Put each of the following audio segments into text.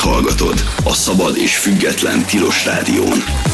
Hallgatod a szabad és független Tilos Rádión.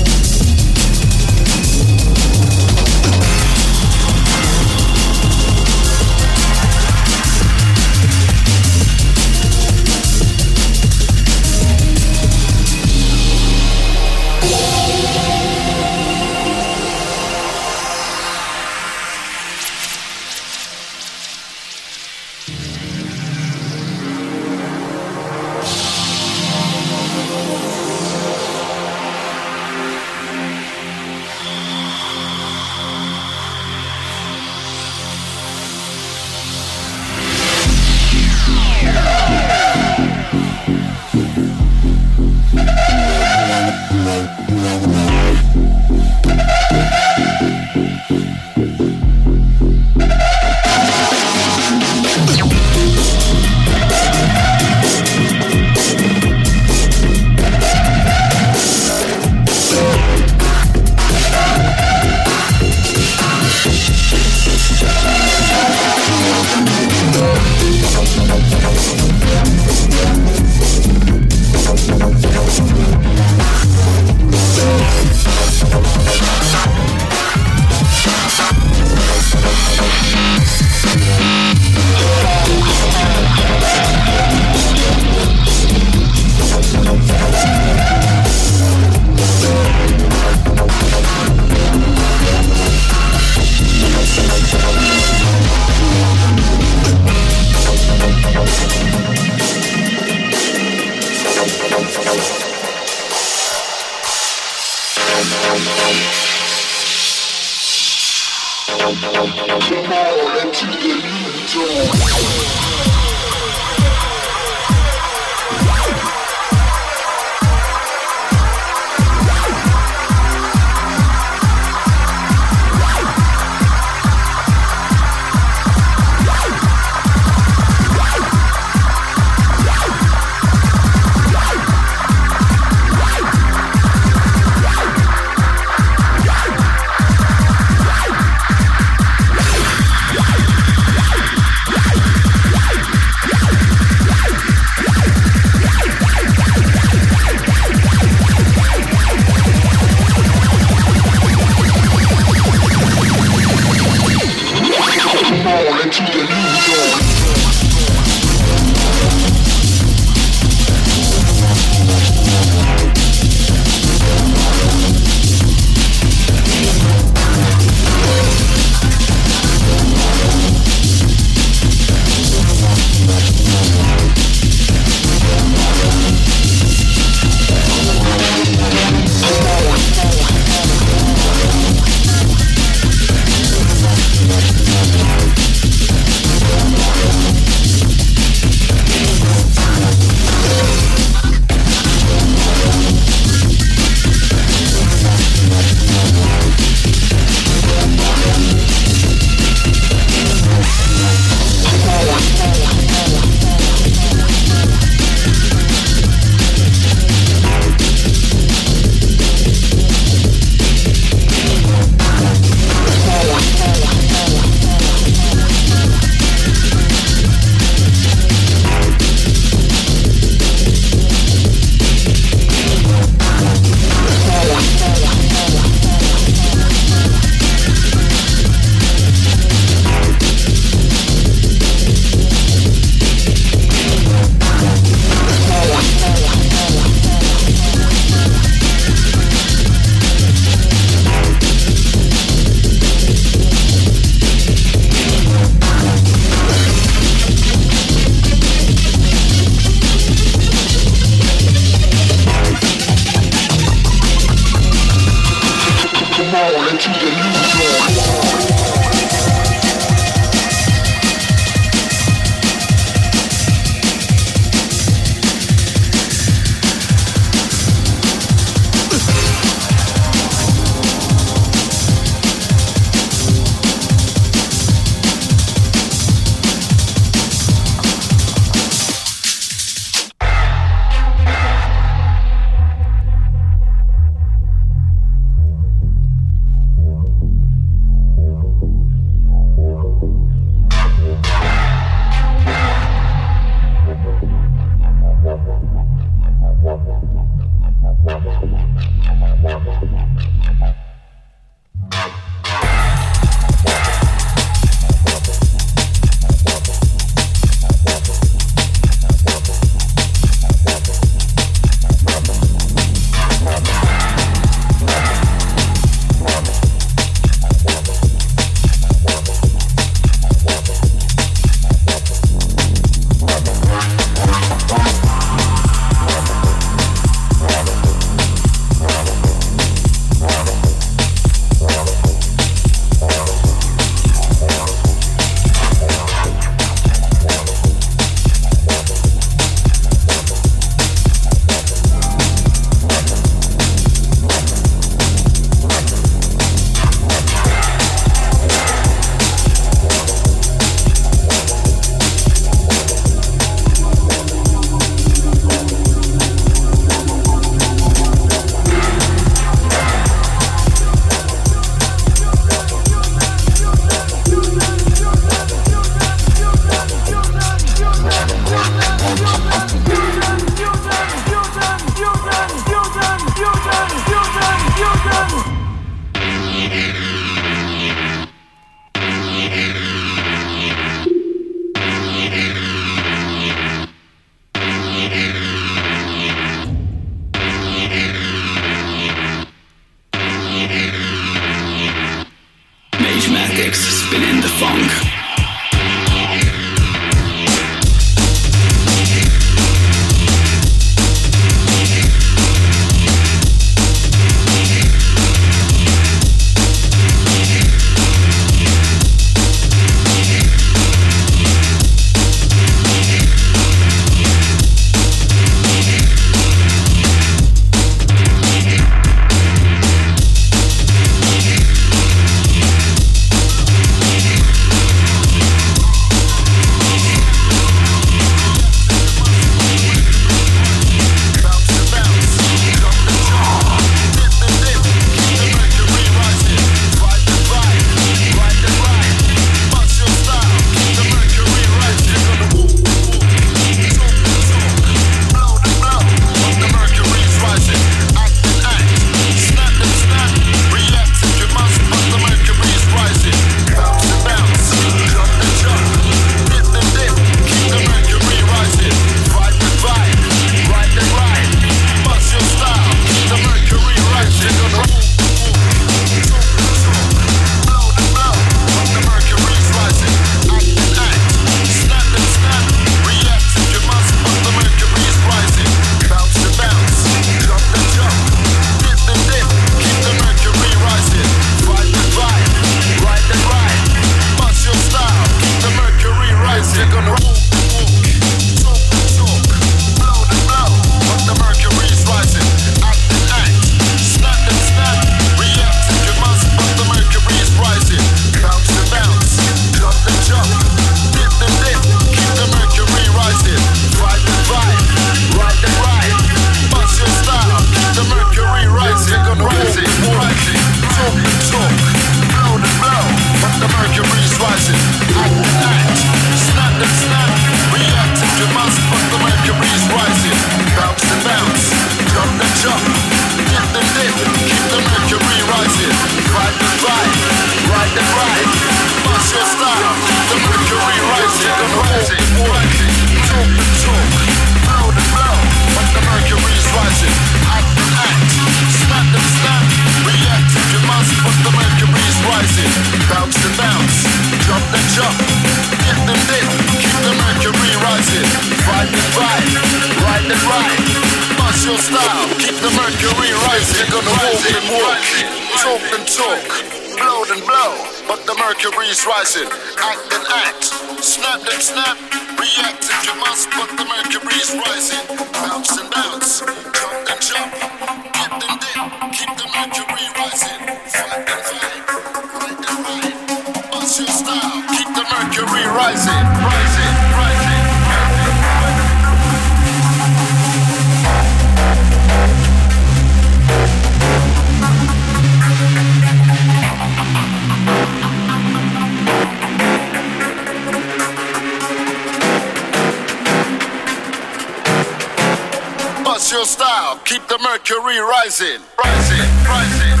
Bust your style, keep the mercury rising, rising, rising.